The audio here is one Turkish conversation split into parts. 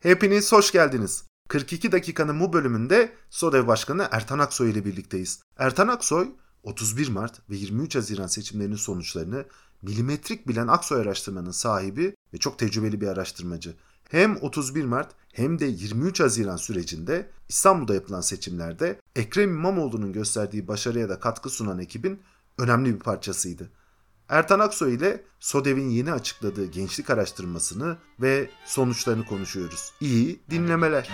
Hepiniz hoş geldiniz. 42 dakikanın bu bölümünde SODEV Başkanı Ertan Aksoy ile birlikteyiz. Ertan Aksoy 31 Mart ve 23 Haziran seçimlerinin sonuçlarını milimetrik bilen Aksoy araştırmanın sahibi ve çok tecrübeli bir araştırmacı. Hem 31 Mart hem de 23 Haziran sürecinde İstanbul'da yapılan seçimlerde Ekrem İmamoğlu'nun gösterdiği başarıya da katkı sunan ekibin önemli bir parçasıydı. Ertan Aksoy ile SODEV'in yeni açıkladığı gençlik araştırmasını ve sonuçlarını konuşuyoruz. İyi dinlemeler.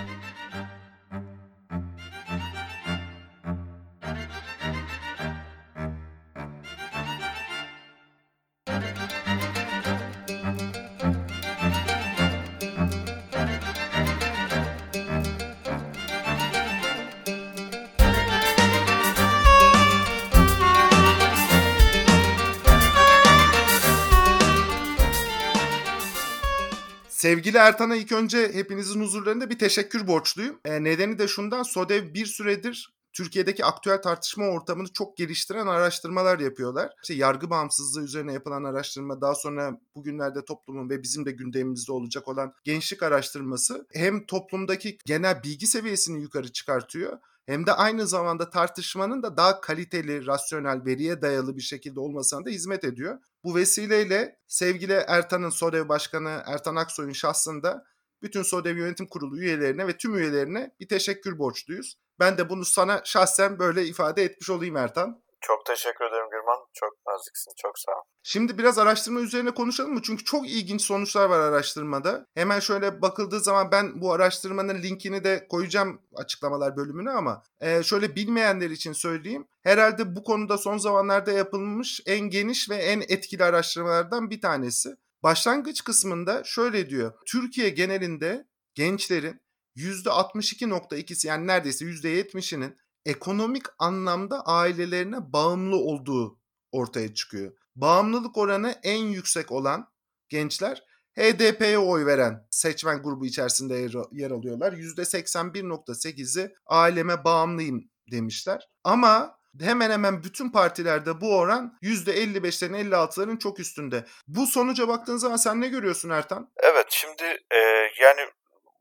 Sevgili Ertan'a ilk önce hepinizin huzurlarında bir teşekkür borçluyum. E, nedeni de şundan SODEV bir süredir Türkiye'deki aktüel tartışma ortamını çok geliştiren araştırmalar yapıyorlar. İşte yargı bağımsızlığı üzerine yapılan araştırma, daha sonra bugünlerde toplumun ve bizim de gündemimizde olacak olan gençlik araştırması hem toplumdaki genel bilgi seviyesini yukarı çıkartıyor hem de aynı zamanda tartışmanın da daha kaliteli, rasyonel, veriye dayalı bir şekilde olmasına da hizmet ediyor. Bu vesileyle sevgili Ertan'ın SODEV Başkanı Ertan Aksoy'un şahsında bütün SODEV Yönetim Kurulu üyelerine ve tüm üyelerine bir teşekkür borçluyuz. Ben de bunu sana şahsen böyle ifade etmiş olayım Ertan. Çok teşekkür ederim Gürman. Çok naziksin. Çok sağ ol. Şimdi biraz araştırma üzerine konuşalım mı? Çünkü çok ilginç sonuçlar var araştırmada. Hemen şöyle bakıldığı zaman ben bu araştırmanın linkini de koyacağım açıklamalar bölümüne ama e, şöyle bilmeyenler için söyleyeyim. Herhalde bu konuda son zamanlarda yapılmış en geniş ve en etkili araştırmalardan bir tanesi. Başlangıç kısmında şöyle diyor. Türkiye genelinde gençlerin %62.2'si yani neredeyse %70'inin ekonomik anlamda ailelerine bağımlı olduğu ortaya çıkıyor. Bağımlılık oranı en yüksek olan gençler HDP'ye oy veren seçmen grubu içerisinde yer alıyorlar. %81.8'i aileme bağımlıyım demişler. Ama hemen hemen bütün partilerde bu oran %55'lerin 56'ların çok üstünde. Bu sonuca baktığın zaman sen ne görüyorsun Ertan? Evet şimdi e, yani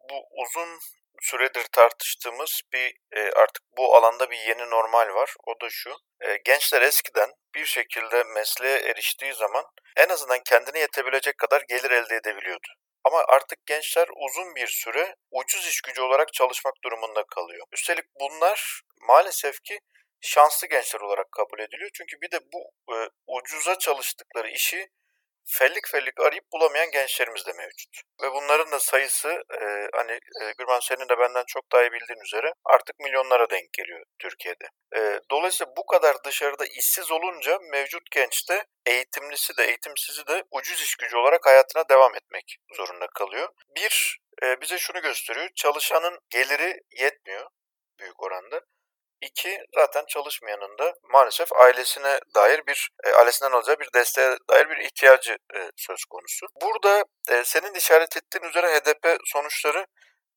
bu uzun süredir tartıştığımız bir e, artık bu alanda bir yeni normal var. O da şu. E, gençler eskiden bir şekilde mesleğe eriştiği zaman en azından kendine yetebilecek kadar gelir elde edebiliyordu. Ama artık gençler uzun bir süre ucuz iş gücü olarak çalışmak durumunda kalıyor. Üstelik bunlar maalesef ki şanslı gençler olarak kabul ediliyor. Çünkü bir de bu e, ucuza çalıştıkları işi fellik fellik arayıp bulamayan gençlerimiz de mevcut. Ve bunların da sayısı e, hani e, Gürman senin de benden çok daha iyi bildiğin üzere artık milyonlara denk geliyor Türkiye'de. E, dolayısıyla bu kadar dışarıda işsiz olunca mevcut gençte eğitimlisi de eğitimsizi de ucuz iş gücü olarak hayatına devam etmek zorunda kalıyor. Bir, e, bize şunu gösteriyor. Çalışanın geliri yetmiyor büyük oranda. İki, zaten çalışmayanın da maalesef ailesine dair bir, e, ailesinden alacağı bir desteğe dair bir ihtiyacı e, söz konusu. Burada e, senin işaret ettiğin üzere HDP sonuçları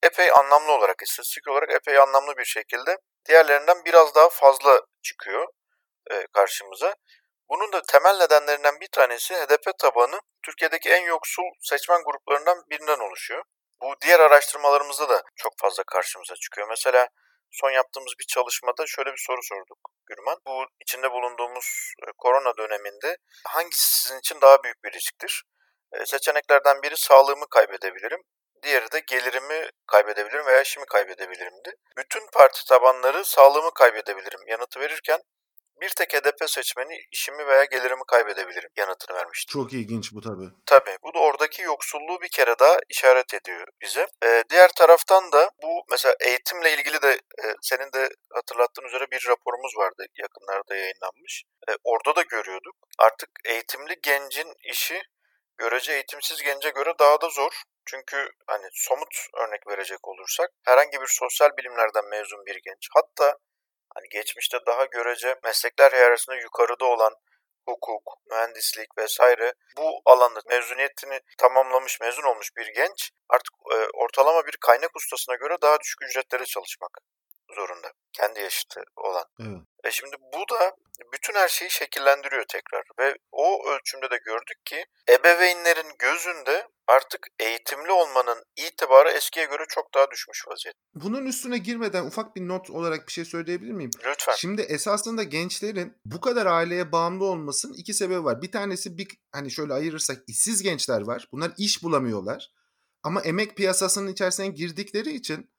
epey anlamlı olarak, istatistik olarak epey anlamlı bir şekilde diğerlerinden biraz daha fazla çıkıyor e, karşımıza. Bunun da temel nedenlerinden bir tanesi HDP tabanı Türkiye'deki en yoksul seçmen gruplarından birinden oluşuyor. Bu diğer araştırmalarımızda da çok fazla karşımıza çıkıyor. Mesela son yaptığımız bir çalışmada şöyle bir soru sorduk Gürman. Bu içinde bulunduğumuz e, korona döneminde hangisi sizin için daha büyük bir risktir? E, seçeneklerden biri sağlığımı kaybedebilirim. Diğeri de gelirimi kaybedebilirim veya işimi kaybedebilirimdi. Bütün parti tabanları sağlığımı kaybedebilirim yanıtı verirken bir tek HDP seçmeni işimi veya gelirimi kaybedebilirim yanıtını vermişti. Çok ilginç bu tabii. Tabii. Bu da oradaki yoksulluğu bir kere daha işaret ediyor bize. Ee, diğer taraftan da bu mesela eğitimle ilgili de e, senin de hatırlattığın üzere bir raporumuz vardı yakınlarda yayınlanmış. E, orada da görüyorduk. Artık eğitimli gencin işi görece eğitimsiz gence göre daha da zor. Çünkü hani somut örnek verecek olursak herhangi bir sosyal bilimlerden mezun bir genç hatta hani geçmişte daha görece meslekler hiyerarşisinde yukarıda olan hukuk, mühendislik vesaire bu alanda mezuniyetini tamamlamış, mezun olmuş bir genç artık e, ortalama bir kaynak ustasına göre daha düşük ücretlere çalışmak zorunda. Kendi yaşıtı olan. Evet. E şimdi bu da bütün her şeyi şekillendiriyor tekrar ve o ölçümde de gördük ki ebeveynlerin gözünde artık eğitimli olmanın itibarı eskiye göre çok daha düşmüş vaziyette. Bunun üstüne girmeden ufak bir not olarak bir şey söyleyebilir miyim? Lütfen. Şimdi esasında gençlerin bu kadar aileye bağımlı olmasının iki sebebi var. Bir tanesi bir hani şöyle ayırırsak işsiz gençler var. Bunlar iş bulamıyorlar. Ama emek piyasasının içerisine girdikleri için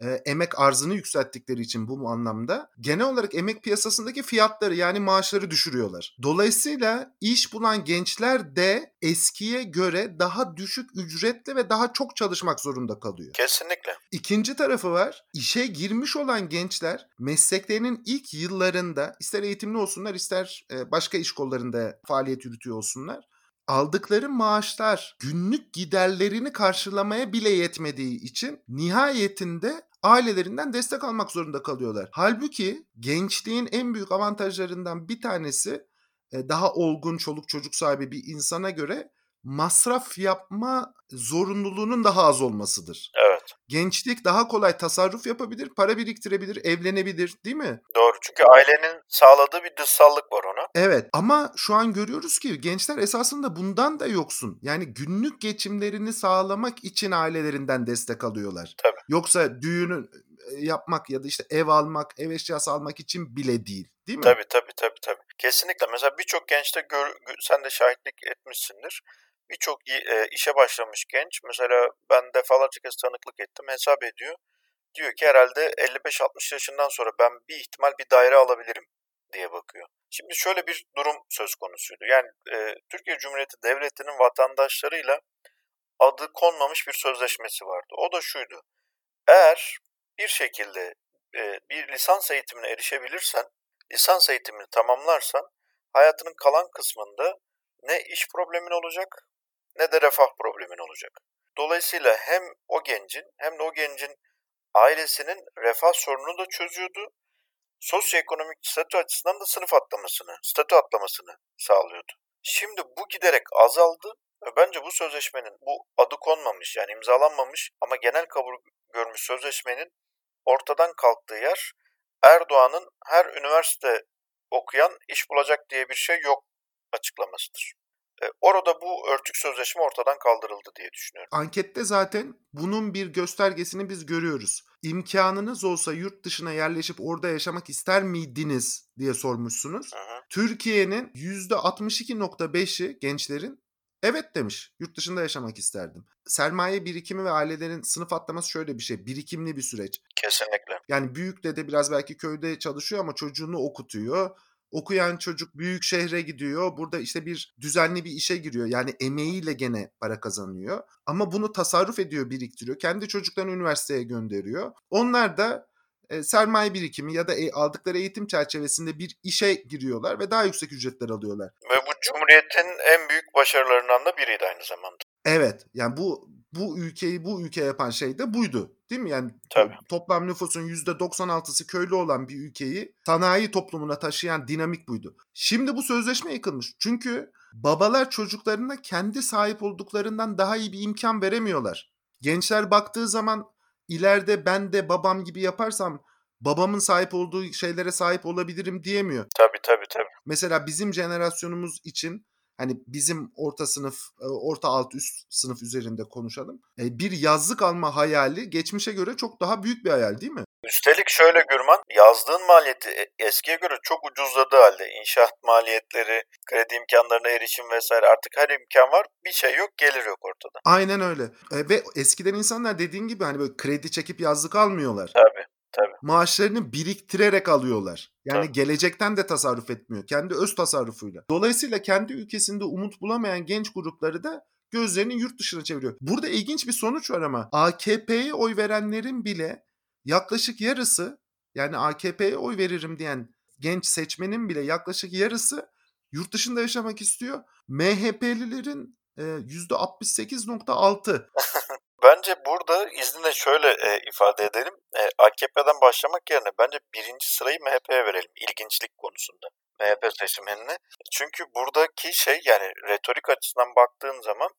e, emek arzını yükselttikleri için bu anlamda genel olarak emek piyasasındaki fiyatları yani maaşları düşürüyorlar. Dolayısıyla iş bulan gençler de eskiye göre daha düşük ücretle ve daha çok çalışmak zorunda kalıyor. Kesinlikle. İkinci tarafı var. İşe girmiş olan gençler mesleklerinin ilk yıllarında ister eğitimli olsunlar ister başka iş kollarında faaliyet yürütüyor olsunlar aldıkları maaşlar günlük giderlerini karşılamaya bile yetmediği için nihayetinde ailelerinden destek almak zorunda kalıyorlar. Halbuki gençliğin en büyük avantajlarından bir tanesi daha olgun çoluk çocuk sahibi bir insana göre masraf yapma zorunluluğunun daha az olmasıdır. Evet. Gençlik daha kolay tasarruf yapabilir, para biriktirebilir, evlenebilir değil mi? Doğru. Çünkü ailenin sağladığı bir dışsallık var ona. Evet ama şu an görüyoruz ki gençler esasında bundan da yoksun. Yani günlük geçimlerini sağlamak için ailelerinden destek alıyorlar. Tabii. Yoksa düğünü yapmak ya da işte ev almak, ev eşyası almak için bile değil. Değil mi? Tabii tabii tabii. tabii. Kesinlikle. Mesela birçok gençte gör, sen de şahitlik etmişsindir birçok e, işe başlamış genç mesela ben defalarca kez tanıklık ettim hesap ediyor. Diyor ki herhalde 55-60 yaşından sonra ben bir ihtimal bir daire alabilirim diye bakıyor. Şimdi şöyle bir durum söz konusuydu. Yani e, Türkiye Cumhuriyeti Devleti'nin vatandaşlarıyla adı konmamış bir sözleşmesi vardı. O da şuydu. Eğer bir şekilde e, bir lisans eğitimine erişebilirsen, lisans eğitimini tamamlarsan hayatının kalan kısmında ne iş problemin olacak ne de refah problemin olacak. Dolayısıyla hem o gencin hem de o gencin ailesinin refah sorununu da çözüyordu. Sosyoekonomik statü açısından da sınıf atlamasını, statü atlamasını sağlıyordu. Şimdi bu giderek azaldı ve bence bu sözleşmenin bu adı konmamış yani imzalanmamış ama genel kabul görmüş sözleşmenin ortadan kalktığı yer Erdoğan'ın her üniversite okuyan iş bulacak diye bir şey yok açıklamasıdır. E, orada bu örtük sözleşme ortadan kaldırıldı diye düşünüyorum. Ankette zaten bunun bir göstergesini biz görüyoruz. İmkanınız olsa yurt dışına yerleşip orada yaşamak ister miydiniz diye sormuşsunuz. Türkiye'nin %62.5'i gençlerin evet demiş. Yurt dışında yaşamak isterdim. Sermaye birikimi ve ailelerin sınıf atlaması şöyle bir şey. Birikimli bir süreç. Kesinlikle. Yani büyük dede biraz belki köyde çalışıyor ama çocuğunu okutuyor okuyan çocuk büyük şehre gidiyor. Burada işte bir düzenli bir işe giriyor. Yani emeğiyle gene para kazanıyor. Ama bunu tasarruf ediyor, biriktiriyor. Kendi çocuklarını üniversiteye gönderiyor. Onlar da e, sermaye birikimi ya da e, aldıkları eğitim çerçevesinde bir işe giriyorlar ve daha yüksek ücretler alıyorlar. Ve bu Cumhuriyet'in en büyük başarılarından da biriydi aynı zamanda. Evet. Yani bu bu ülkeyi bu ülke yapan şey de buydu. Değil mi? Yani Tabii. toplam nüfusun %96'sı köylü olan bir ülkeyi sanayi toplumuna taşıyan dinamik buydu. Şimdi bu sözleşme yıkılmış. Çünkü babalar çocuklarına kendi sahip olduklarından daha iyi bir imkan veremiyorlar. Gençler baktığı zaman ileride ben de babam gibi yaparsam babamın sahip olduğu şeylere sahip olabilirim diyemiyor. Tabii tabii tabii. Mesela bizim jenerasyonumuz için hani bizim orta sınıf, orta alt üst sınıf üzerinde konuşalım. Bir yazlık alma hayali geçmişe göre çok daha büyük bir hayal değil mi? Üstelik şöyle Gürman, yazdığın maliyeti e, eskiye göre çok ucuzladığı halde inşaat maliyetleri, kredi imkanlarına erişim vesaire artık her imkan var. Bir şey yok, gelir yok ortada. Aynen öyle. E, ve eskiden insanlar dediğin gibi hani böyle kredi çekip yazlık almıyorlar. Tabii. Maaşlarını biriktirerek alıyorlar. Yani Tabii. gelecekten de tasarruf etmiyor. Kendi öz tasarrufuyla. Dolayısıyla kendi ülkesinde umut bulamayan genç grupları da gözlerini yurt dışına çeviriyor. Burada ilginç bir sonuç var ama AKP'ye oy verenlerin bile yaklaşık yarısı yani AKP'ye oy veririm diyen genç seçmenin bile yaklaşık yarısı yurt dışında yaşamak istiyor. MHP'lilerin %68.6 Bence burada izninle şöyle e, ifade edelim. E, AKP'den başlamak yerine bence birinci sırayı MHP'ye verelim ilginçlik konusunda. MHP seçmenine. Çünkü buradaki şey yani retorik açısından baktığın zaman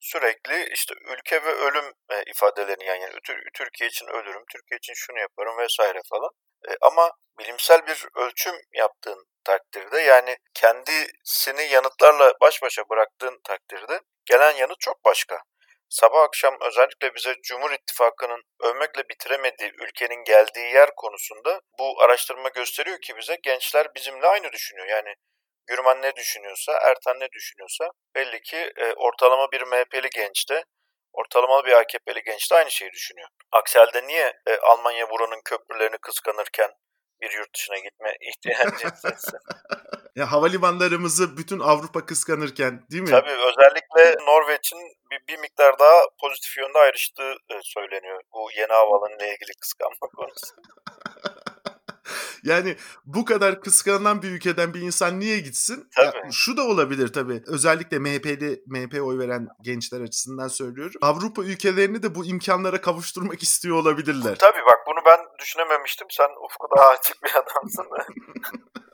sürekli işte ülke ve ölüm e, ifadelerini yani, yani Türkiye için ölürüm, Türkiye için şunu yaparım vesaire falan. E, ama bilimsel bir ölçüm yaptığın takdirde yani kendisini yanıtlarla baş başa bıraktığın takdirde gelen yanıt çok başka. Sabah akşam özellikle bize Cumhur İttifakı'nın övmekle bitiremediği ülkenin geldiği yer konusunda bu araştırma gösteriyor ki bize gençler bizimle aynı düşünüyor. Yani Gürman ne düşünüyorsa, Ertan ne düşünüyorsa belli ki e, ortalama bir MHP'li genç de ortalama bir AKP'li genç de aynı şeyi düşünüyor. Aksi halde niye e, Almanya buranın köprülerini kıskanırken bir yurt dışına gitme ihtiyacı hissetsin? Ya havalimanlarımızı bütün Avrupa kıskanırken değil mi? Tabii özellikle Norveç'in bir, bir miktar daha pozitif yönde ayrıştığı e, söyleniyor. Bu yeni havaalanıyla ilgili kıskanma konusu. Yani bu kadar kıskanılan bir ülkeden bir insan niye gitsin? Tabii. Ya, şu da olabilir tabii. Özellikle MHP'li MHP oy veren gençler açısından söylüyorum. Avrupa ülkelerini de bu imkanlara kavuşturmak istiyor olabilirler. Tabii bak bunu ben düşünememiştim. Sen ufku daha açık bir adamsın.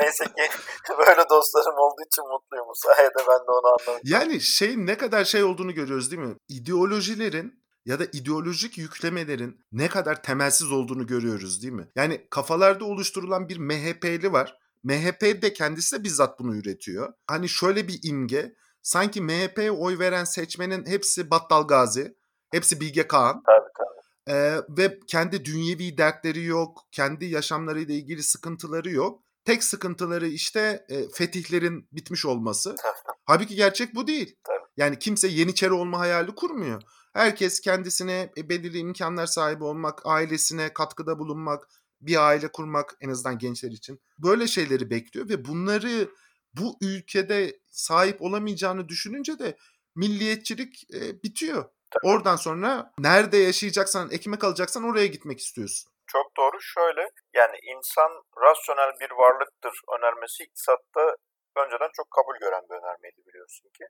Neyse ki böyle dostlarım olduğu için mutluyum. Bu sayede ben de onu anladım. Yani şey ne kadar şey olduğunu görüyoruz değil mi? İdeolojilerin ya da ideolojik yüklemelerin ne kadar temelsiz olduğunu görüyoruz değil mi? Yani kafalarda oluşturulan bir MHP'li var. MHP de kendisi de bizzat bunu üretiyor. Hani şöyle bir imge. Sanki MHP'ye oy veren seçmenin hepsi Battal Gazi. Hepsi Bilge Kağan. Tabii tabii. Ee, ve kendi dünyevi dertleri yok. Kendi yaşamlarıyla ilgili sıkıntıları yok. Tek sıkıntıları işte e, fetihlerin bitmiş olması. Halbuki gerçek bu değil. Tabii. Yani kimse Yeniçeri olma hayali kurmuyor. Herkes kendisine e, belirli imkanlar sahibi olmak, ailesine katkıda bulunmak, bir aile kurmak en azından gençler için. Böyle şeyleri bekliyor ve bunları bu ülkede sahip olamayacağını düşününce de milliyetçilik e, bitiyor. Tabii. Oradan sonra nerede yaşayacaksan, ekmek alacaksan oraya gitmek istiyorsun. Çok doğru. Şöyle yani insan rasyonel bir varlıktır önermesi iktisatta önceden çok kabul gören bir önermeydi biliyorsun ki.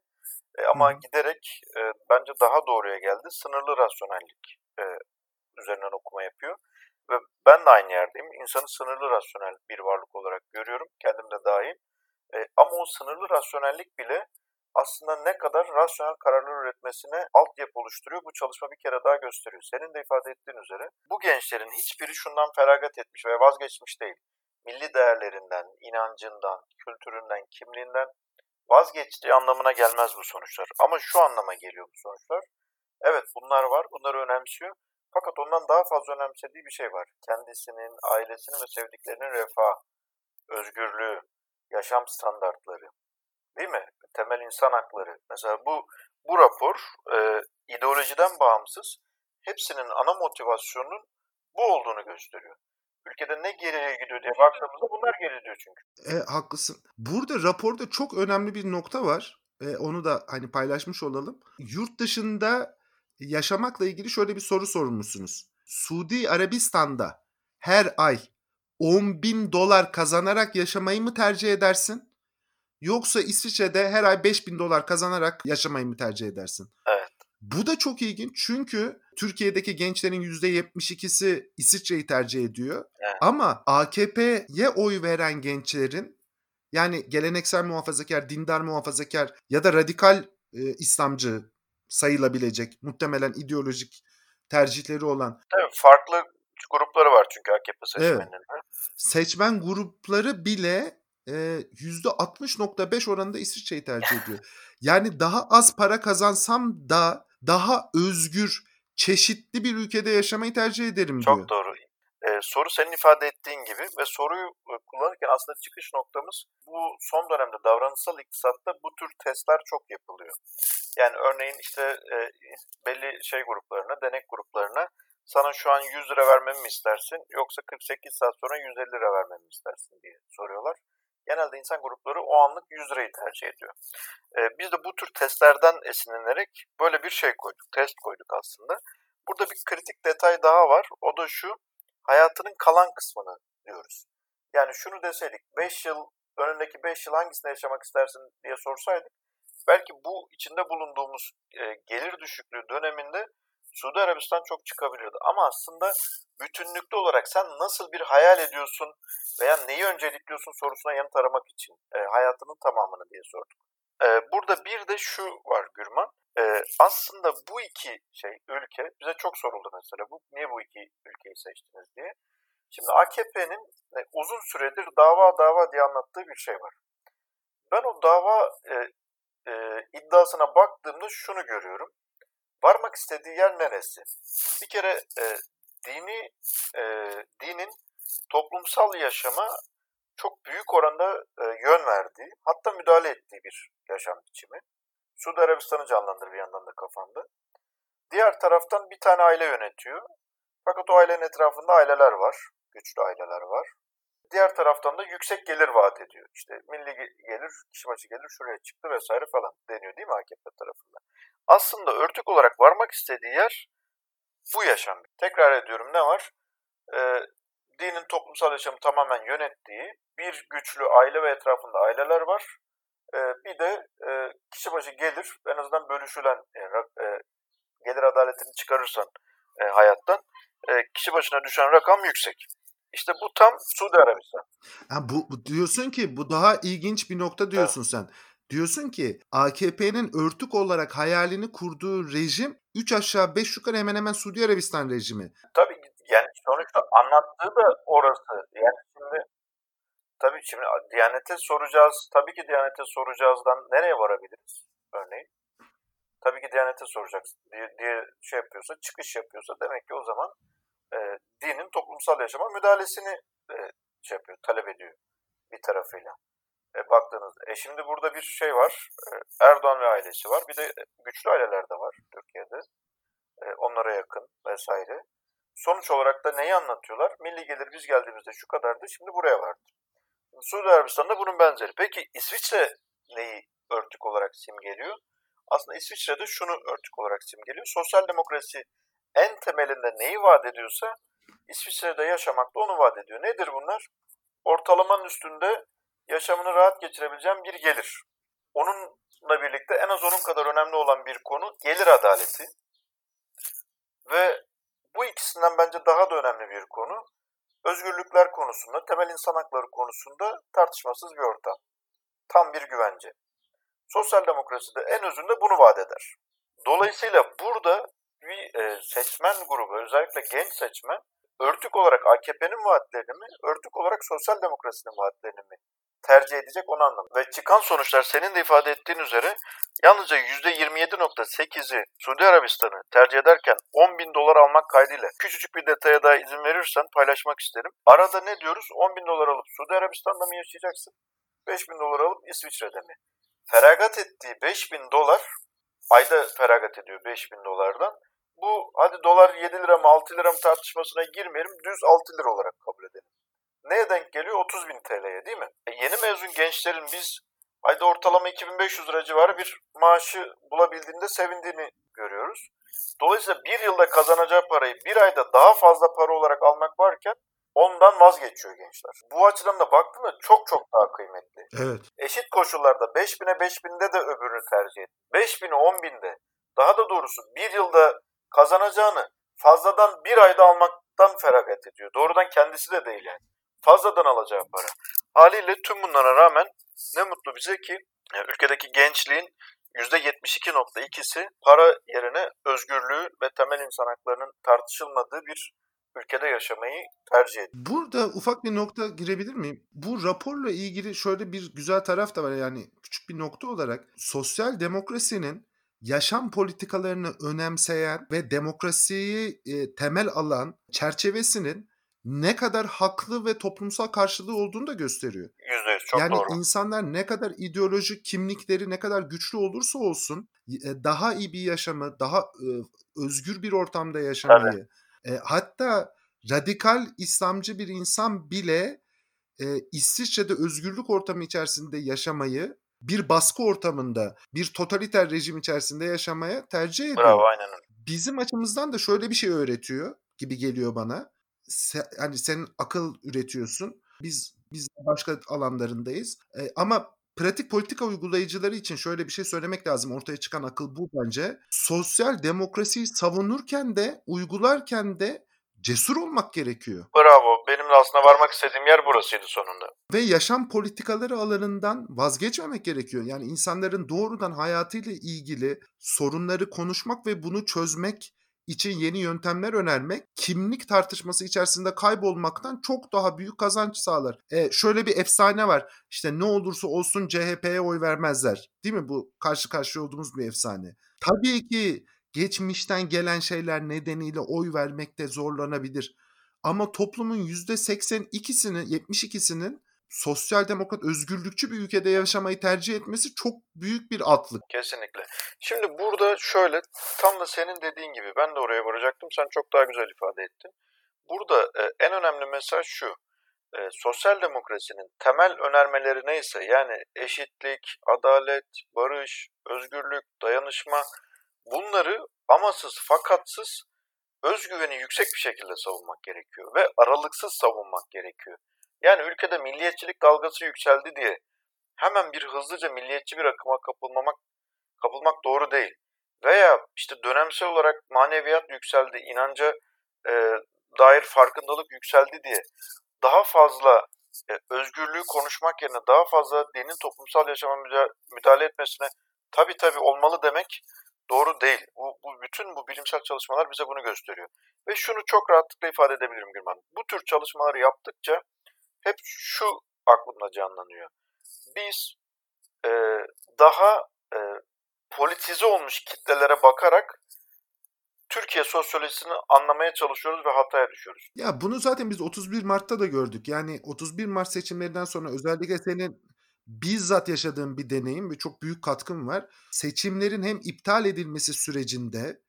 E, ama Hı. giderek e, bence daha doğruya geldi. Sınırlı rasyonellik e, üzerinden okuma yapıyor. Ve ben de aynı yerdeyim. İnsanı sınırlı rasyonel bir varlık olarak görüyorum. Kendim de dahil. E, ama o sınırlı rasyonellik bile aslında ne kadar rasyonel kararlar üretmesine altyapı oluşturuyor. Bu çalışma bir kere daha gösteriyor. Senin de ifade ettiğin üzere bu gençlerin hiçbiri şundan feragat etmiş ve vazgeçmiş değil. Milli değerlerinden, inancından, kültüründen, kimliğinden vazgeçtiği anlamına gelmez bu sonuçlar. Ama şu anlama geliyor bu sonuçlar. Evet bunlar var, bunları önemsiyor. Fakat ondan daha fazla önemsediği bir şey var. Kendisinin, ailesinin ve sevdiklerinin refah, özgürlüğü, yaşam standartları. Değil mi? Temel insan hakları. Mesela bu bu rapor e, ideolojiden bağımsız hepsinin ana motivasyonunun bu olduğunu gösteriyor. Ülkede ne geriye gidiyor diye baktığımızda bunlar geri gidiyor çünkü. E, haklısın. Burada raporda çok önemli bir nokta var. E, onu da hani paylaşmış olalım. Yurt dışında yaşamakla ilgili şöyle bir soru sormuşsunuz. Suudi Arabistan'da her ay 10 bin dolar kazanarak yaşamayı mı tercih edersin? Yoksa İsviçre'de her ay 5 bin dolar kazanarak yaşamayı mı tercih edersin? Evet. Bu da çok ilginç çünkü Türkiye'deki gençlerin %72'si İsviçre'yi tercih ediyor. Evet. Ama AKP'ye oy veren gençlerin yani geleneksel muhafazakar, dindar muhafazakar ya da radikal e, İslamcı sayılabilecek muhtemelen ideolojik tercihleri olan. Tabii farklı grupları var çünkü AKP seçmenlerinin. Evet. Seçmen grupları bile %60.5 oranında İsviçre'yi tercih ediyor. yani daha az para kazansam da daha özgür, çeşitli bir ülkede yaşamayı tercih ederim Çok diyor. Çok doğru. Ee, soru senin ifade ettiğin gibi ve soruyu e, kullanırken aslında çıkış noktamız bu son dönemde davranışsal iktisatta bu tür testler çok yapılıyor. Yani örneğin işte e, belli şey gruplarına, denek gruplarına sana şu an 100 lira vermemi mi istersin yoksa 48 saat sonra 150 lira vermemi mi istersin diye soruyorlar genelde insan grupları o anlık 100 lirayı tercih ediyor. E, biz de bu tür testlerden esinlenerek böyle bir şey koyduk, test koyduk aslında. Burada bir kritik detay daha var. O da şu, hayatının kalan kısmını diyoruz. Yani şunu deseydik, 5 yıl, önündeki 5 yıl hangisinde yaşamak istersin diye sorsaydık, belki bu içinde bulunduğumuz e, gelir düşüklüğü döneminde Suudi Arabistan çok çıkabilirdi. Ama aslında bütünlüklü olarak sen nasıl bir hayal ediyorsun veya neyi öncelikliyorsun sorusuna yanıt aramak için e, hayatının tamamını diye sorduk. E, burada bir de şu var Gürman. E, aslında bu iki şey ülke bize çok soruldu mesela. Bu niye bu iki ülkeyi seçtiniz diye. Şimdi AKP'nin e, uzun süredir dava dava diye anlattığı bir şey var. Ben o dava e, e, iddiasına baktığımda şunu görüyorum. Varmak istediği yer neresi? Bir kere e, dini e, dinin toplumsal yaşama çok büyük oranda e, yön verdiği, hatta müdahale ettiği bir yaşam biçimi. Suudi Arabistan'ı canlandır bir yandan da kafanda. Diğer taraftan bir tane aile yönetiyor. Fakat o ailenin etrafında aileler var. Güçlü aileler var. Diğer taraftan da yüksek gelir vaat ediyor. İşte milli gelir, kişi başı gelir şuraya çıktı vesaire falan deniyor değil mi AKP tarafında? Aslında örtük olarak varmak istediği yer bu yaşam. Tekrar ediyorum ne var? Ee, dinin toplumsal yaşamı tamamen yönettiği bir güçlü aile ve etrafında aileler var. Ee, bir de e, kişi başı gelir en azından bölüşülen e, e, gelir adaletini çıkarırsan e, hayattan e, kişi başına düşen rakam yüksek. İşte bu tam Suudi Arabistan. Ha, bu, bu diyorsun ki bu daha ilginç bir nokta diyorsun evet. sen. Diyorsun ki AKP'nin örtük olarak hayalini kurduğu rejim 3 aşağı 5 yukarı hemen hemen Suudi Arabistan rejimi. Tabii yani sonuçta anlattığı da orası. Yani şimdi tabii şimdi Diyanet'e soracağız. Tabii ki Diyanet'e soracağızdan nereye varabiliriz örneğin? Tabii ki Diyanet'e soracaksın diye, diye şey yapıyorsa, çıkış yapıyorsa demek ki o zaman dinin toplumsal yaşama müdahalesini e, şey yapıyor, talep ediyor bir tarafıyla. E, baktığınızda. E şimdi burada bir şey var. E, Erdoğan ve ailesi var. Bir de güçlü aileler de var Türkiye'de. E, onlara yakın vesaire. Sonuç olarak da neyi anlatıyorlar? Milli gelir biz geldiğimizde şu kadardı, şimdi buraya vardı. Suudi Arabistan'da bunun benzeri. Peki İsviçre neyi örtük olarak simgeliyor? Aslında İsviçre'de şunu örtük olarak simgeliyor. Sosyal demokrasi en temelinde neyi vaat ediyorsa İsviçre'de yaşamak da onu vaat ediyor. Nedir bunlar? Ortalamanın üstünde yaşamını rahat geçirebileceğim bir gelir. Onunla birlikte en az onun kadar önemli olan bir konu gelir adaleti. Ve bu ikisinden bence daha da önemli bir konu özgürlükler konusunda, temel insan hakları konusunda tartışmasız bir ortam. Tam bir güvence. Sosyal demokrasi de en özünde bunu vaat eder. Dolayısıyla burada bir e, seçmen grubu, özellikle genç seçmen, örtük olarak AKP'nin vaatlerini mi, örtük olarak sosyal demokrasinin vaatlerini mi tercih edecek onu anlamadım. Ve çıkan sonuçlar senin de ifade ettiğin üzere yalnızca %27.8'i Suudi Arabistan'ı tercih ederken 10 bin dolar almak kaydıyla küçücük bir detaya daha izin verirsen paylaşmak isterim. Arada ne diyoruz? 10 bin dolar alıp Suudi Arabistan'da mı yaşayacaksın? 5 bin dolar alıp İsviçre'de mi? Feragat ettiği 5 bin dolar ayda feragat ediyor 5 bin dolardan. Bu hadi dolar 7 lira mı 6 lira mı tartışmasına girmeyelim düz 6 lira olarak kabul edelim neye denk geliyor? 30 bin TL'ye değil mi? E yeni mezun gençlerin biz ayda ortalama 2500 lira civarı bir maaşı bulabildiğinde sevindiğini görüyoruz. Dolayısıyla bir yılda kazanacağı parayı bir ayda daha fazla para olarak almak varken ondan vazgeçiyor gençler. Bu açıdan da baktığında çok çok daha kıymetli. Evet. Eşit koşullarda 5000'e 5000'de de öbürünü tercih et. 5000'e 10.000'de daha da doğrusu bir yılda kazanacağını fazladan bir ayda almaktan feragat ediyor. Doğrudan kendisi de değil yani fazladan alacağı para. Haliyle tüm bunlara rağmen ne mutlu bize ki yani ülkedeki gençliğin %72.2'si para yerine özgürlüğü ve temel insan haklarının tartışılmadığı bir ülkede yaşamayı tercih ediyor. Burada ufak bir nokta girebilir miyim? Bu raporla ilgili şöyle bir güzel taraf da var yani küçük bir nokta olarak sosyal demokrasinin yaşam politikalarını önemseyen ve demokrasiyi e, temel alan çerçevesinin ne kadar haklı ve toplumsal karşılığı olduğunu da gösteriyor. %100 çok yani doğru. insanlar ne kadar ideolojik kimlikleri ne kadar güçlü olursa olsun e, daha iyi bir yaşamı, daha e, özgür bir ortamda yaşamayı, e, hatta radikal İslamcı bir insan bile İsviçre'de özgürlük ortamı içerisinde yaşamayı, bir baskı ortamında, bir totaliter rejim içerisinde yaşamaya tercih ediyor. Bravo, aynen Bizim açımızdan da şöyle bir şey öğretiyor gibi geliyor bana se, hani sen akıl üretiyorsun. Biz biz başka alanlarındayız. E, ama pratik politika uygulayıcıları için şöyle bir şey söylemek lazım. Ortaya çıkan akıl bu bence. Sosyal demokrasiyi savunurken de uygularken de cesur olmak gerekiyor. Bravo. Benim de aslında varmak istediğim yer burasıydı sonunda. Ve yaşam politikaları alanından vazgeçmemek gerekiyor. Yani insanların doğrudan hayatıyla ilgili sorunları konuşmak ve bunu çözmek için yeni yöntemler önermek kimlik tartışması içerisinde kaybolmaktan çok daha büyük kazanç sağlar. E, şöyle bir efsane var. İşte ne olursa olsun CHP'ye oy vermezler. Değil mi? Bu karşı karşıya olduğumuz bir efsane. Tabii ki geçmişten gelen şeyler nedeniyle oy vermekte zorlanabilir. Ama toplumun %82'sinin, 72'sinin sosyal demokrat, özgürlükçü bir ülkede yaşamayı tercih etmesi çok büyük bir atlık. Kesinlikle. Şimdi burada şöyle tam da senin dediğin gibi ben de oraya varacaktım. Sen çok daha güzel ifade ettin. Burada e, en önemli mesaj şu. E, sosyal demokrasinin temel önermeleri neyse yani eşitlik, adalet, barış, özgürlük, dayanışma bunları amasız fakatsız özgüveni yüksek bir şekilde savunmak gerekiyor ve aralıksız savunmak gerekiyor. Yani ülkede milliyetçilik dalgası yükseldi diye hemen bir hızlıca milliyetçi bir akıma kapılmamak kapılmak doğru değil. Veya işte dönemsel olarak maneviyat yükseldi, inanca e, dair farkındalık yükseldi diye daha fazla e, özgürlüğü konuşmak yerine daha fazla dinin toplumsal yaşama müdahale etmesine tabi tabi olmalı demek doğru değil. Bu, bu bütün bu bilimsel çalışmalar bize bunu gösteriyor. Ve şunu çok rahatlıkla ifade edebilirim Gürman. Bu tür çalışmaları yaptıkça hep şu aklımda canlanıyor. Biz e, daha e, politize olmuş kitlelere bakarak Türkiye sosyolojisini anlamaya çalışıyoruz ve hataya düşüyoruz. Ya bunu zaten biz 31 Mart'ta da gördük. Yani 31 Mart seçimlerinden sonra özellikle senin bizzat yaşadığım bir deneyim ve çok büyük katkım var. Seçimlerin hem iptal edilmesi sürecinde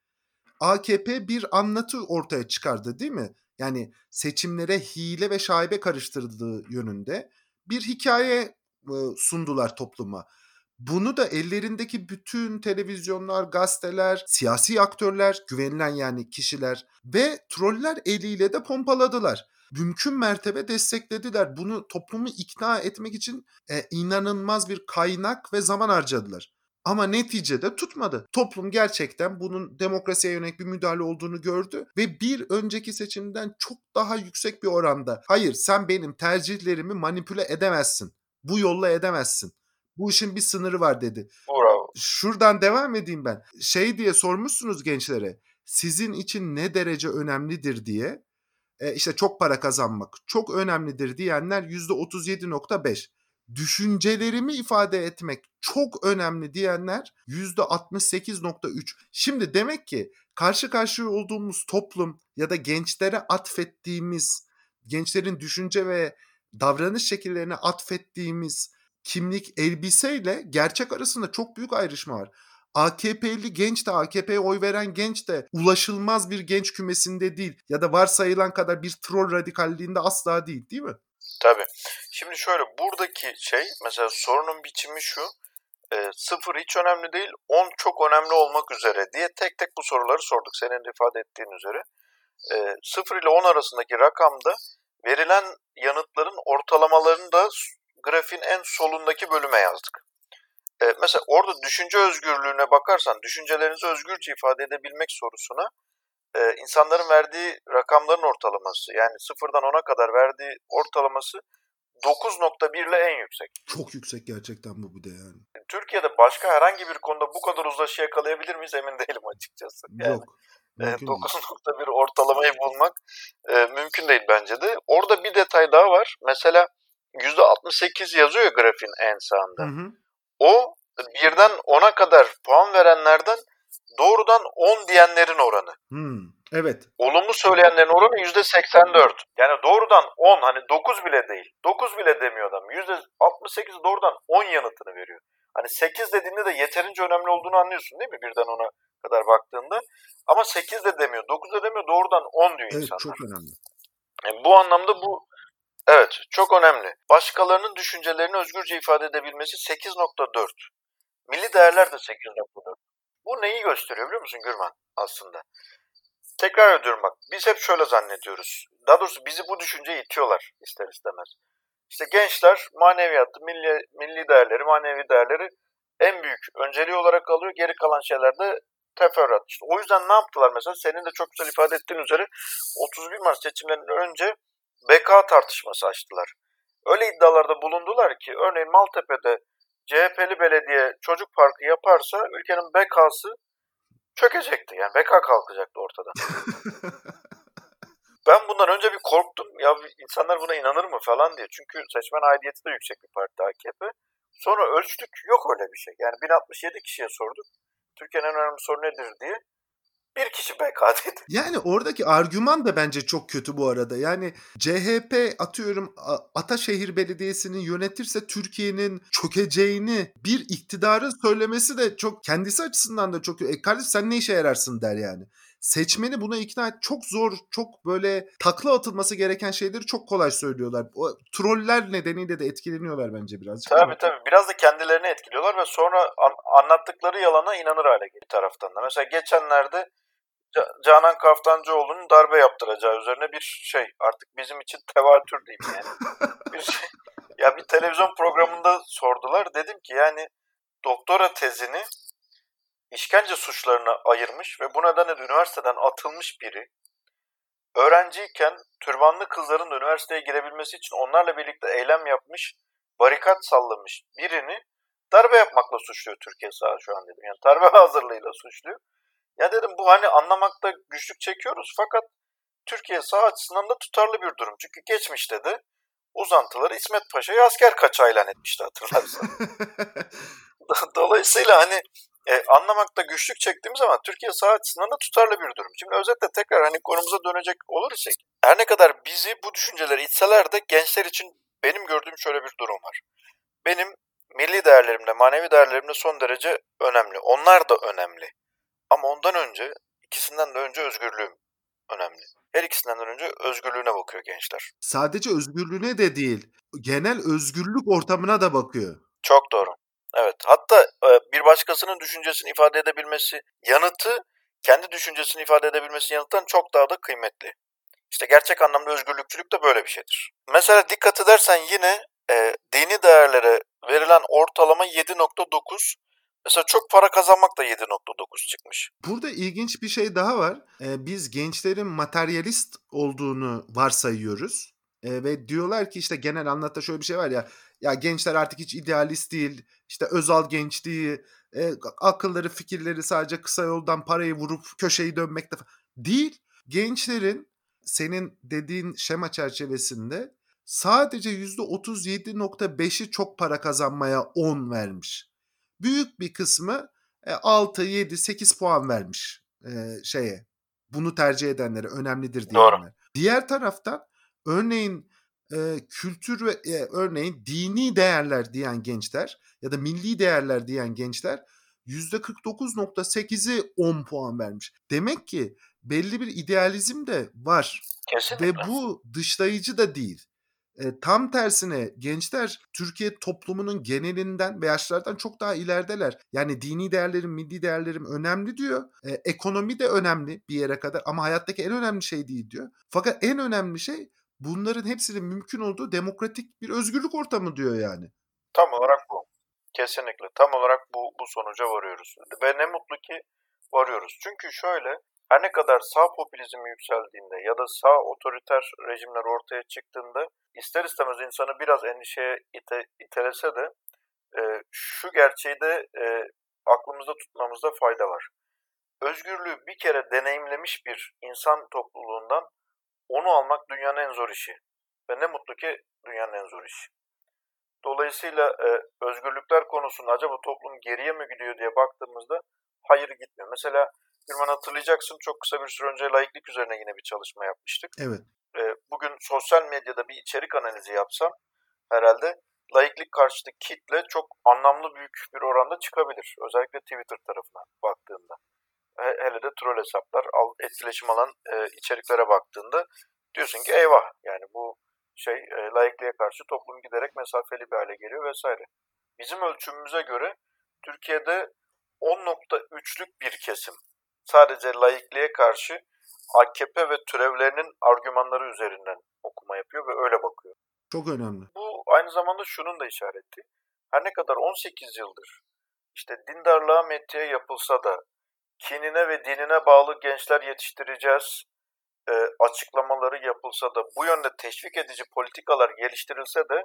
AKP bir anlatı ortaya çıkardı değil mi? Yani seçimlere hile ve şaibe karıştırdığı yönünde bir hikaye sundular topluma. Bunu da ellerindeki bütün televizyonlar, gazeteler, siyasi aktörler, güvenilen yani kişiler ve troller eliyle de pompaladılar mümkün mertebe desteklediler. Bunu toplumu ikna etmek için e, inanılmaz bir kaynak ve zaman harcadılar. Ama neticede tutmadı. Toplum gerçekten bunun demokrasiye yönelik bir müdahale olduğunu gördü ve bir önceki seçimden çok daha yüksek bir oranda hayır sen benim tercihlerimi manipüle edemezsin. Bu yolla edemezsin. Bu işin bir sınırı var dedi. Bravo. Şuradan devam edeyim ben. Şey diye sormuşsunuz gençlere. Sizin için ne derece önemlidir diye e, işte çok para kazanmak çok önemlidir diyenler %37.5. Düşüncelerimi ifade etmek çok önemli diyenler %68.3. Şimdi demek ki karşı karşıya olduğumuz toplum ya da gençlere atfettiğimiz, gençlerin düşünce ve davranış şekillerine atfettiğimiz kimlik elbiseyle gerçek arasında çok büyük ayrışma var. AKP'li genç de AKP'ye oy veren genç de ulaşılmaz bir genç kümesinde değil ya da varsayılan kadar bir troll radikalliğinde asla değil değil mi? Tabii. Şimdi şöyle buradaki şey mesela sorunun biçimi şu e, sıfır hiç önemli değil 10 çok önemli olmak üzere diye tek tek bu soruları sorduk senin ifade ettiğin üzere. E, 0 ile 10 arasındaki rakamda verilen yanıtların ortalamalarını da grafiğin en solundaki bölüme yazdık. E, mesela orada düşünce özgürlüğüne bakarsan, düşüncelerinizi özgürce ifade edebilmek sorusuna e, insanların verdiği rakamların ortalaması yani sıfırdan 10'a kadar verdiği ortalaması 9.1 ile en yüksek. Çok yüksek gerçekten bu bir de yani. Türkiye'de başka herhangi bir konuda bu kadar uzlaşı yakalayabilir miyiz emin değilim açıkçası. Yani, Yok. 9.1 e, ortalamayı bulmak e, mümkün değil bence de. Orada bir detay daha var. Mesela %68 yazıyor ya grafiğin en sağında. Hı hı. O birden 10'a kadar puan verenlerden doğrudan 10 diyenlerin oranı. Hmm, evet. Olumlu söyleyenlerin oranı %84. Yani doğrudan 10 hani 9 bile değil. 9 bile demiyor adam. %68 doğrudan 10 yanıtını veriyor. Hani 8 dediğinde de yeterince önemli olduğunu anlıyorsun değil mi? Birden 10'a kadar baktığında. Ama 8 de demiyor, 9 de demiyor, doğrudan 10 diyor evet, insanlar. çok önemli. Yani bu anlamda bu Evet, çok önemli. Başkalarının düşüncelerini özgürce ifade edebilmesi 8.4. Milli değerler de 8.4. Bu neyi gösteriyor biliyor musun Gürman aslında? Tekrar ediyorum bak, biz hep şöyle zannediyoruz. Daha doğrusu bizi bu düşünceye itiyorlar ister istemez. İşte gençler maneviyatı, milli, milli değerleri, manevi değerleri en büyük önceliği olarak alıyor. Geri kalan şeyler de teferruat. İşte o yüzden ne yaptılar mesela? Senin de çok güzel ifade ettiğin üzere 31 Mart seçimlerinden önce BK tartışması açtılar. Öyle iddialarda bulundular ki örneğin Maltepe'de CHP'li belediye çocuk parkı yaparsa ülkenin BK'sı çökecekti. Yani BK kalkacaktı ortadan. ben bundan önce bir korktum. Ya insanlar buna inanır mı falan diye. Çünkü seçmen aidiyeti de yüksek bir parti AKP. Sonra ölçtük yok öyle bir şey. Yani 1067 kişiye sorduk. Türkiye'nin en önemli sorunu nedir diye. Bir kişi BK dedi. Yani oradaki argüman da bence çok kötü bu arada. Yani CHP atıyorum Ataşehir Belediyesi'ni yönetirse Türkiye'nin çökeceğini bir iktidarın söylemesi de çok kendisi açısından da çok e kardeş sen ne işe yararsın der yani seçmeni buna ikna et çok zor, çok böyle takla atılması gereken şeyleri çok kolay söylüyorlar. O troller nedeniyle de etkileniyorlar bence birazcık. Tabii tabii. Biraz da kendilerini etkiliyorlar ve sonra an- anlattıkları yalana inanır hale geliyor taraftan da. Mesela geçenlerde Canan Kaftancıoğlu'nun darbe yaptıracağı üzerine bir şey artık bizim için tevatür diyeyim yani. bir şey. Ya bir televizyon programında sordular. Dedim ki yani doktora tezini işkence suçlarına ayırmış ve bu nedenle üniversiteden atılmış biri öğrenciyken türbanlı kızların üniversiteye girebilmesi için onlarla birlikte eylem yapmış, barikat sallamış birini darbe yapmakla suçluyor Türkiye sağ şu an dedim. Yani darbe hazırlığıyla suçluyor. Ya dedim bu hani anlamakta güçlük çekiyoruz fakat Türkiye sağ açısından da tutarlı bir durum. Çünkü geçmişte de uzantıları İsmet Paşa'yı asker kaçağı ilan etmişti hatırlarsan. Dolayısıyla hani e, anlamakta güçlük çektiğimiz zaman Türkiye sağ açısından da tutarlı bir durum. Şimdi özetle tekrar hani konumuza dönecek olur isek her ne kadar bizi bu düşünceleri itseler de gençler için benim gördüğüm şöyle bir durum var. Benim milli değerlerimde, manevi değerlerimde son derece önemli. Onlar da önemli. Ama ondan önce, ikisinden de önce özgürlüğüm önemli. Her ikisinden önce özgürlüğüne bakıyor gençler. Sadece özgürlüğüne de değil, genel özgürlük ortamına da bakıyor. Çok doğru. Evet. Hatta e, bir başkasının düşüncesini ifade edebilmesi yanıtı kendi düşüncesini ifade edebilmesi yanıttan çok daha da kıymetli. İşte gerçek anlamda özgürlükçülük de böyle bir şeydir. Mesela dikkat edersen yine e, dini değerlere verilen ortalama 7.9 Mesela çok para kazanmak da 7.9 çıkmış. Burada ilginç bir şey daha var. Ee, biz gençlerin materyalist olduğunu varsayıyoruz. Ee, ve diyorlar ki işte genel anlatta şöyle bir şey var ya ya gençler artık hiç idealist değil. İşte Özal gençliği, e, akılları, fikirleri sadece kısa yoldan parayı vurup köşeyi dönmekte değil. Gençlerin senin dediğin şema çerçevesinde sadece %37.5'i çok para kazanmaya 10 vermiş. Büyük bir kısmı 6, 7, 8 puan vermiş e, şeye. Bunu tercih edenlere önemlidir diyenler. Doğru. Diğer taraftan örneğin e, kültür ve e, örneğin dini değerler diyen gençler ya da milli değerler diyen gençler %49.8'i 10 puan vermiş. Demek ki belli bir idealizm de var. Kesinlikle. Ve bu dışlayıcı da değil. E, tam tersine gençler Türkiye toplumunun genelinden ve yaşlardan çok daha ilerideler. Yani dini değerlerim, milli değerlerim önemli diyor. E, ekonomi de önemli bir yere kadar ama hayattaki en önemli şey değil diyor. Fakat en önemli şey bunların hepsinin mümkün olduğu demokratik bir özgürlük ortamı diyor yani. Tam olarak bu. Kesinlikle. Tam olarak bu, bu sonuca varıyoruz. Ve ne mutlu ki varıyoruz. Çünkü şöyle her ne kadar sağ popülizm yükseldiğinde ya da sağ otoriter rejimler ortaya çıktığında ister istemez insanı biraz endişeye ite, itelese de e, şu gerçeği de e, aklımızda tutmamızda fayda var. Özgürlüğü bir kere deneyimlemiş bir insan topluluğundan onu almak dünyanın en zor işi. Ve ne mutlu ki dünyanın en zor işi. Dolayısıyla e, özgürlükler konusunda acaba toplum geriye mi gidiyor diye baktığımızda hayır gitmiyor. Mesela Gürman hatırlayacaksın çok kısa bir süre önce laiklik üzerine yine bir çalışma yapmıştık. Evet. E, bugün sosyal medyada bir içerik analizi yapsam herhalde laiklik karşıtı kitle çok anlamlı büyük bir oranda çıkabilir. Özellikle Twitter tarafına baktığında hele de troll hesaplar, etkileşim alan e, içeriklere baktığında diyorsun ki eyvah yani bu şey e, laikliğe karşı toplum giderek mesafeli bir hale geliyor vesaire. Bizim ölçümümüze göre Türkiye'de 10.3'lük bir kesim sadece laikliğe karşı AKP ve türevlerinin argümanları üzerinden okuma yapıyor ve öyle bakıyor. Çok önemli. Bu aynı zamanda şunun da işareti. Her ne kadar 18 yıldır işte dindarlığa metiye yapılsa da kinine ve dinine bağlı gençler yetiştireceğiz e, açıklamaları yapılsa da bu yönde teşvik edici politikalar geliştirilse de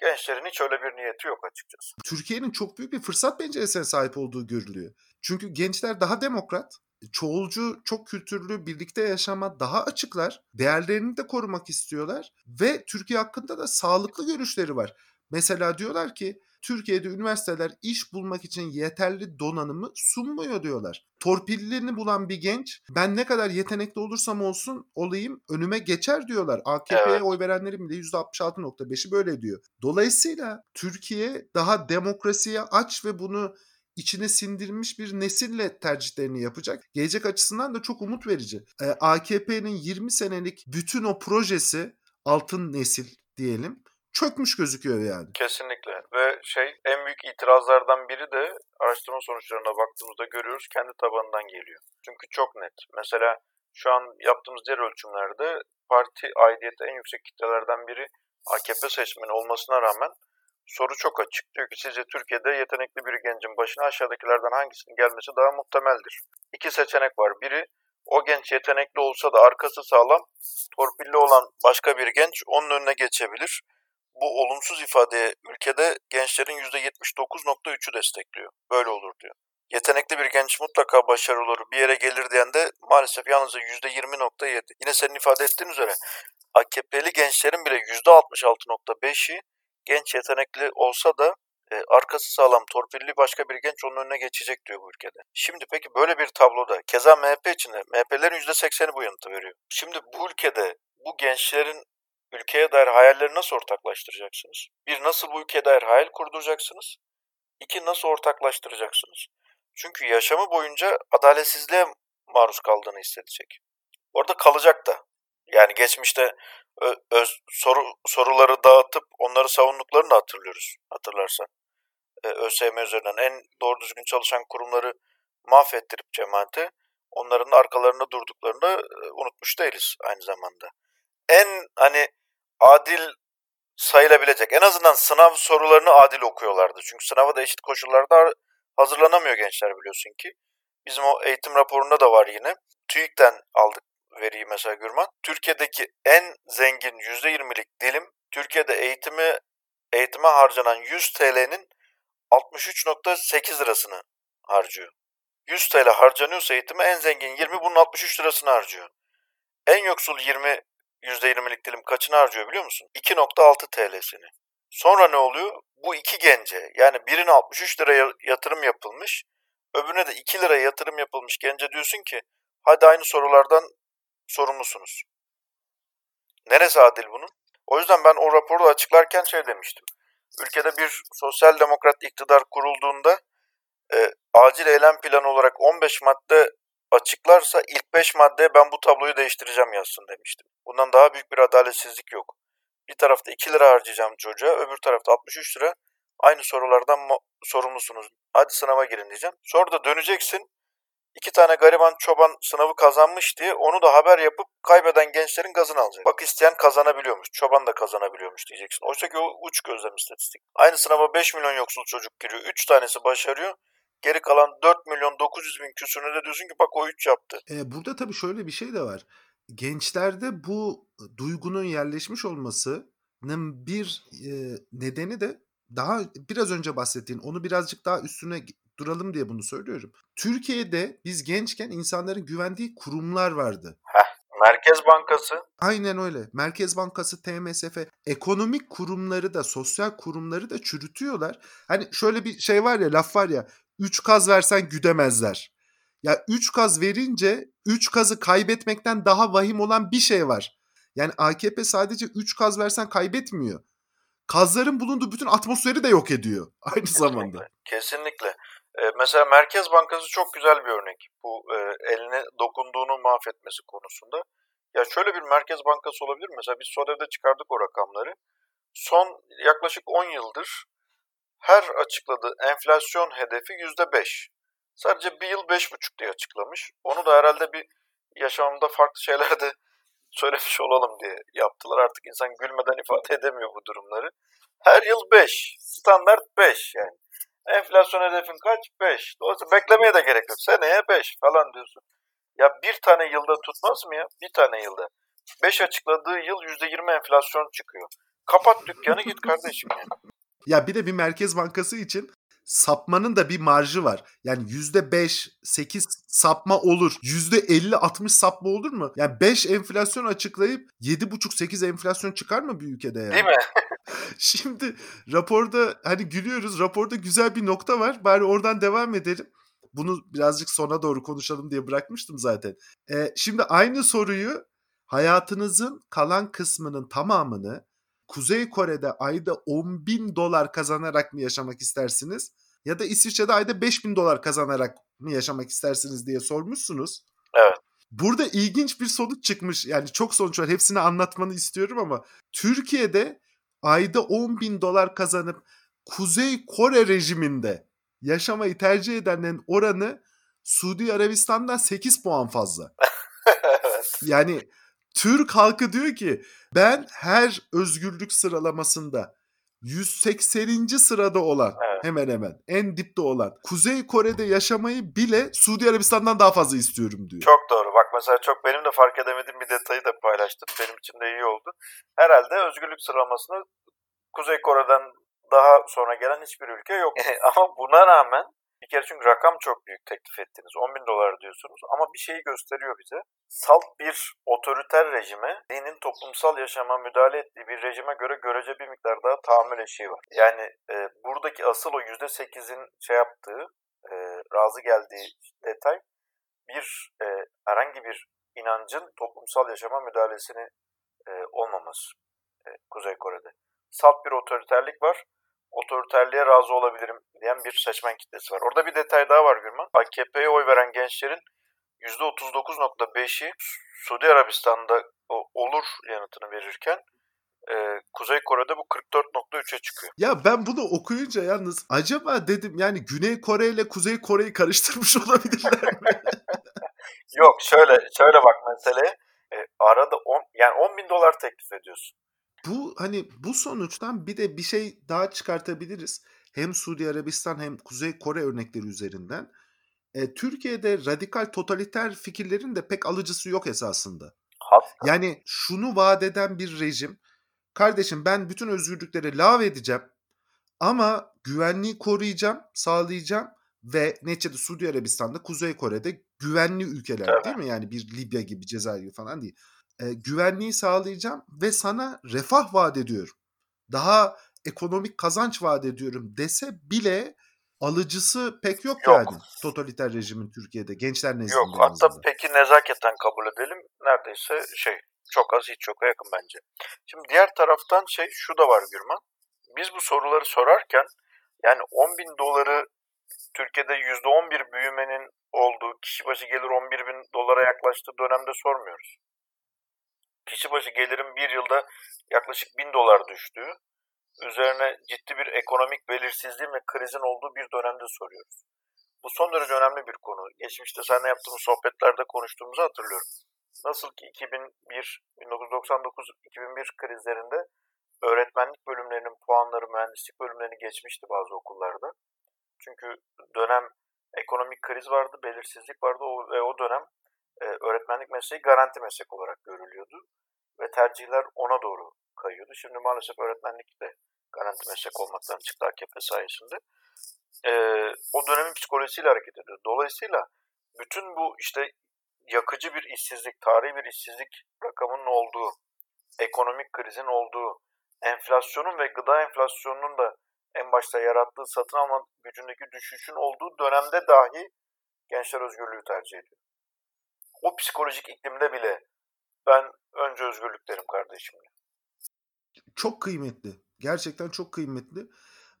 gençlerin hiç öyle bir niyeti yok açıkçası. Türkiye'nin çok büyük bir fırsat penceresine sahip olduğu görülüyor. Çünkü gençler daha demokrat, çoğulcu, çok kültürlü, birlikte yaşama daha açıklar. Değerlerini de korumak istiyorlar ve Türkiye hakkında da sağlıklı görüşleri var. Mesela diyorlar ki Türkiye'de üniversiteler iş bulmak için yeterli donanımı sunmuyor diyorlar. Torpillini bulan bir genç ben ne kadar yetenekli olursam olsun olayım önüme geçer diyorlar. AKP'ye evet. oy verenlerin bile %66.5'i böyle diyor. Dolayısıyla Türkiye daha demokrasiye aç ve bunu içine sindirmiş bir nesille tercihlerini yapacak. Gelecek açısından da çok umut verici. Ee, AKP'nin 20 senelik bütün o projesi altın nesil diyelim çökmüş gözüküyor yani. Kesinlikle ve şey en büyük itirazlardan biri de araştırma sonuçlarına baktığımızda görüyoruz kendi tabanından geliyor. Çünkü çok net. Mesela şu an yaptığımız diğer ölçümlerde parti aidiyeti en yüksek kitlelerden biri AKP seçmeni olmasına rağmen soru çok açık. Diyor ki sizce Türkiye'de yetenekli bir gencin başına aşağıdakilerden hangisinin gelmesi daha muhtemeldir? İki seçenek var. Biri o genç yetenekli olsa da arkası sağlam, torpilli olan başka bir genç onun önüne geçebilir bu olumsuz ifadeye ülkede gençlerin %79.3'ü destekliyor. Böyle olur diyor. Yetenekli bir genç mutlaka başarılı olur, bir yere gelir diyen de maalesef yalnızca %20.7. Yine senin ifade ettiğin üzere AKP'li gençlerin bile %66.5'i genç yetenekli olsa da e, arkası sağlam torpilli başka bir genç onun önüne geçecek diyor bu ülkede. Şimdi peki böyle bir tabloda keza MHP için de MHP'lerin %80'i bu yanıtı veriyor. Şimdi bu ülkede bu gençlerin ülkeye dair hayalleri nasıl ortaklaştıracaksınız? Bir, nasıl bu ülkeye dair hayal kurduracaksınız? İki, nasıl ortaklaştıracaksınız? Çünkü yaşamı boyunca adaletsizliğe maruz kaldığını hissedecek. Orada kalacak da. Yani geçmişte öz, soru, soruları dağıtıp onları savunduklarını hatırlıyoruz hatırlarsan. Ee, ÖSYM üzerinden en doğru düzgün çalışan kurumları mahvettirip cemaate onların arkalarında durduklarını unutmuş değiliz aynı zamanda. En hani adil sayılabilecek. En azından sınav sorularını adil okuyorlardı. Çünkü sınava da eşit koşullarda hazırlanamıyor gençler biliyorsun ki. Bizim o eğitim raporunda da var yine. TÜİK'ten aldık veriyi mesela Gürman. Türkiye'deki en zengin %20'lik dilim Türkiye'de eğitimi eğitime harcanan 100 TL'nin 63.8 lirasını harcıyor. 100 TL harcanıyorsa eğitime en zengin 20 bunun 63 lirasını harcıyor. En yoksul 20 %20'lik dilim kaçını harcıyor biliyor musun? 2.6 TL'sini. Sonra ne oluyor? Bu iki gence yani birine 63 lira yatırım yapılmış, öbürüne de 2 lira yatırım yapılmış gence diyorsun ki hadi aynı sorulardan sorumlusunuz. Neresi adil bunun? O yüzden ben o raporu açıklarken şey demiştim. Ülkede bir sosyal demokrat iktidar kurulduğunda e, acil eylem planı olarak 15 madde açıklarsa ilk 5 maddeye ben bu tabloyu değiştireceğim yazsın demiştim. Bundan daha büyük bir adaletsizlik yok. Bir tarafta 2 lira harcayacağım çocuğa, öbür tarafta 63 lira. Aynı sorulardan sorumlusunuz. Hadi sınava girin diyeceğim. Sonra da döneceksin. İki tane gariban çoban sınavı kazanmış diye onu da haber yapıp kaybeden gençlerin gazını alacak. Bak isteyen kazanabiliyormuş, çoban da kazanabiliyormuş diyeceksin. Oysa ki o uç gözlem istatistik. Aynı sınava 5 milyon yoksul çocuk giriyor. 3 tanesi başarıyor. Geri kalan 4 milyon 900 bin küsürüne de diyorsun ki bak o 3 yaptı. Ee, burada tabii şöyle bir şey de var gençlerde bu duygunun yerleşmiş olmasının bir e, nedeni de daha biraz önce bahsettiğin onu birazcık daha üstüne duralım diye bunu söylüyorum. Türkiye'de biz gençken insanların güvendiği kurumlar vardı. Heh, Merkez Bankası. Aynen öyle. Merkez Bankası, TMSF, ekonomik kurumları da, sosyal kurumları da çürütüyorlar. Hani şöyle bir şey var ya, laf var ya, üç kaz versen güdemezler. Ya 3 kaz verince 3 kazı kaybetmekten daha vahim olan bir şey var. Yani AKP sadece 3 kaz versen kaybetmiyor. Kazların bulunduğu bütün atmosferi de yok ediyor aynı Kesinlikle. zamanda. Kesinlikle. Ee, mesela Merkez Bankası çok güzel bir örnek. Bu e, eline dokunduğunu mahvetmesi konusunda. Ya şöyle bir Merkez Bankası olabilir mi? Mesela biz SODEV'de çıkardık o rakamları. Son yaklaşık 10 yıldır her açıkladığı enflasyon hedefi %5. Sadece bir yıl beş buçuk diye açıklamış. Onu da herhalde bir yaşamımda farklı şeylerde söylemiş olalım diye yaptılar. Artık insan gülmeden ifade edemiyor bu durumları. Her yıl 5. Standart 5 yani. Enflasyon hedefin kaç? 5. Dolayısıyla beklemeye de gerek yok. Seneye 5 falan diyorsun. Ya bir tane yılda tutmaz mı ya? Bir tane yılda. 5 açıkladığı yıl %20 enflasyon çıkıyor. Kapat dükkanı git kardeşim yani. Ya bir de bir merkez bankası için sapmanın da bir marjı var. Yani %5, 8 sapma olur. %50, 60 sapma olur mu? Yani 5 enflasyon açıklayıp 7,5, 8 enflasyon çıkar mı bir ülkede yani? Değil mi? Şimdi raporda hani gülüyoruz. Raporda güzel bir nokta var. Bari oradan devam edelim. Bunu birazcık sona doğru konuşalım diye bırakmıştım zaten. Ee, şimdi aynı soruyu hayatınızın kalan kısmının tamamını Kuzey Kore'de ayda 10 bin dolar kazanarak mı yaşamak istersiniz? Ya da İsviçre'de ayda 5 bin dolar kazanarak mı yaşamak istersiniz diye sormuşsunuz. Evet. Burada ilginç bir sonuç çıkmış. Yani çok sonuç var. Hepsini anlatmanı istiyorum ama Türkiye'de ayda 10 bin dolar kazanıp Kuzey Kore rejiminde yaşamayı tercih edenlerin oranı Suudi Arabistan'dan 8 puan fazla. evet. Yani Türk halkı diyor ki ben her özgürlük sıralamasında 180. sırada olan Evet. hemen hemen en dipte olan Kuzey Kore'de yaşamayı bile Suudi Arabistan'dan daha fazla istiyorum diyor. Çok doğru. Bak mesela çok benim de fark edemediğim bir detayı da paylaştım. Benim için de iyi oldu. Herhalde özgürlük sıralamasında Kuzey Kore'den daha sonra gelen hiçbir ülke yok. ama buna rağmen bir kere çünkü rakam çok büyük teklif ettiniz. 10 bin dolar diyorsunuz ama bir şeyi gösteriyor bize. Salt bir otoriter rejime, dinin toplumsal yaşama müdahale ettiği bir rejime göre görece bir miktar daha tahammül eşiği var. Yani e, buradaki asıl o %8'in şey yaptığı, e, razı geldiği detay bir e, herhangi bir inancın toplumsal yaşama müdahalesini e, olmaması e, Kuzey Kore'de. Salt bir otoriterlik var. Otoriterliğe razı olabilirim diyen bir seçmen kitlesi var. Orada bir detay daha var Gürman. AKP'ye oy veren gençlerin %39.5'i Suudi Arabistan'da olur yanıtını verirken e, Kuzey Kore'de bu 44.3'e çıkıyor. Ya ben bunu okuyunca yalnız acaba dedim yani Güney Kore ile Kuzey Kore'yi karıştırmış olabilirler mi? Yok şöyle şöyle bak meseleye. E, arada 10 yani 10 bin dolar teklif ediyorsun. Bu hani bu sonuçtan bir de bir şey daha çıkartabiliriz. Hem Suudi Arabistan hem Kuzey Kore örnekleri üzerinden. E, Türkiye'de radikal totaliter fikirlerin de pek alıcısı yok esasında. Hatta Yani şunu vaat eden bir rejim. Kardeşim ben bütün özgürlükleri lav edeceğim ama güvenliği koruyacağım, sağlayacağım ve neticede Suudi Arabistan'da, Kuzey Kore'de güvenli ülkeler Tabii. değil mi? Yani bir Libya gibi, Cezayir falan değil. E, güvenliği sağlayacağım ve sana refah vaat ediyorum. Daha ekonomik kazanç vaat ediyorum dese bile alıcısı pek yok, Yok. yani totaliter rejimin Türkiye'de gençler nezdinde. Yok hatta peki nezaketen kabul edelim. Neredeyse şey çok az hiç yoka yakın bence. Şimdi diğer taraftan şey şu da var Gürman. Biz bu soruları sorarken yani 10 bin doları Türkiye'de %11 büyümenin olduğu kişi başı gelir 11 bin dolara yaklaştığı dönemde sormuyoruz. Kişi başı gelirin bir yılda yaklaşık 1000 dolar düştüğü, üzerine ciddi bir ekonomik belirsizliğin ve krizin olduğu bir dönemde soruyoruz. Bu son derece önemli bir konu. Geçmişte seninle yaptığımız sohbetlerde konuştuğumuzu hatırlıyorum. Nasıl ki 2001, 1999-2001 krizlerinde öğretmenlik bölümlerinin puanları mühendislik bölümlerini geçmişti bazı okullarda. Çünkü dönem ekonomik kriz vardı, belirsizlik vardı o, ve o dönem e, öğretmenlik mesleği garanti meslek olarak görülüyordu. Ve tercihler ona doğru kayıyordu. Şimdi maalesef öğretmenlik de garanti meslek olmaktan çıktı AKP sayesinde. E, o dönemin psikolojisiyle hareket ediyor. Dolayısıyla bütün bu işte yakıcı bir işsizlik, tarihi bir işsizlik rakamının olduğu, ekonomik krizin olduğu, enflasyonun ve gıda enflasyonunun da en başta yarattığı satın alma gücündeki düşüşün olduğu dönemde dahi gençler özgürlüğü tercih ediyor. O psikolojik iklimde bile ben önce özgürlük derim kardeşim. çok kıymetli. Gerçekten çok kıymetli.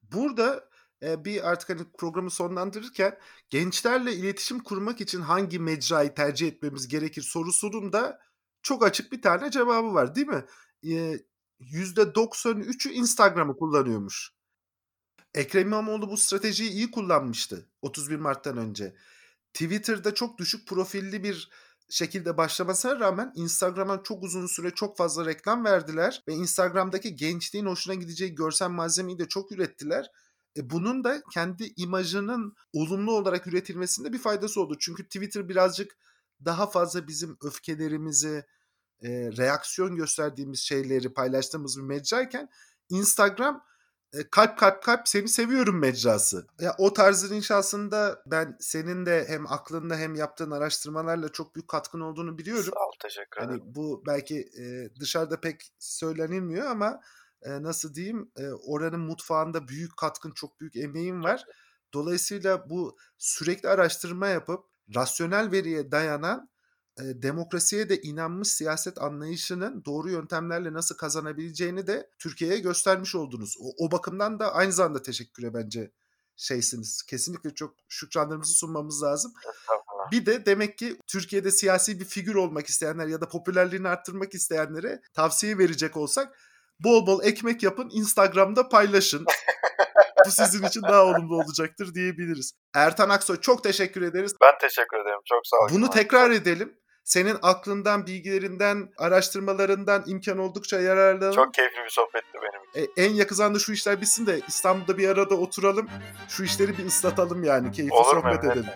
Burada e, bir artık hani programı sonlandırırken gençlerle iletişim kurmak için hangi mecrayı tercih etmemiz gerekir sorusunun da çok açık bir tane cevabı var değil mi? E, %93'ü Instagram'ı kullanıyormuş. Ekrem İmamoğlu bu stratejiyi iyi kullanmıştı 31 Mart'tan önce. Twitter'da çok düşük profilli bir şekilde başlamasına rağmen Instagram'a çok uzun süre çok fazla reklam verdiler ve Instagram'daki gençliğin hoşuna gideceği görsel malzemeyi de çok ürettiler. E bunun da kendi imajının olumlu olarak üretilmesinde bir faydası oldu. Çünkü Twitter birazcık daha fazla bizim öfkelerimizi, e, reaksiyon gösterdiğimiz şeyleri paylaştığımız bir mecrayken Instagram kalp kalp kalp seni seviyorum mecrası. Ya o tarzın inşasında ben senin de hem aklında hem yaptığın araştırmalarla çok büyük katkın olduğunu biliyorum. Sağ ol, teşekkür Hani ederim. bu belki e, dışarıda pek söylenilmiyor ama e, nasıl diyeyim e, oranın mutfağında büyük katkın, çok büyük emeğin var. Dolayısıyla bu sürekli araştırma yapıp rasyonel veriye dayanan e, demokrasiye de inanmış siyaset anlayışının doğru yöntemlerle nasıl kazanabileceğini de Türkiye'ye göstermiş oldunuz. O, o bakımdan da aynı zamanda teşekküre bence şeysiniz. Kesinlikle çok şükranlarımızı sunmamız lazım. Bir de demek ki Türkiye'de siyasi bir figür olmak isteyenler ya da popülerliğini arttırmak isteyenlere tavsiye verecek olsak bol bol ekmek yapın Instagram'da paylaşın. Bu sizin için daha olumlu olacaktır diyebiliriz. Ertan Aksoy çok teşekkür ederiz. Ben teşekkür ederim. Çok sağ ol. Bunu tekrar edelim. Senin aklından, bilgilerinden, araştırmalarından imkan oldukça yararlanalım. Çok keyifli bir sohbetti benim için. E, en yakın zamanda şu işler bitsin de İstanbul'da bir arada oturalım. Şu işleri bir ıslatalım yani. Keyifli Olur mu? sohbet Evet. edelim.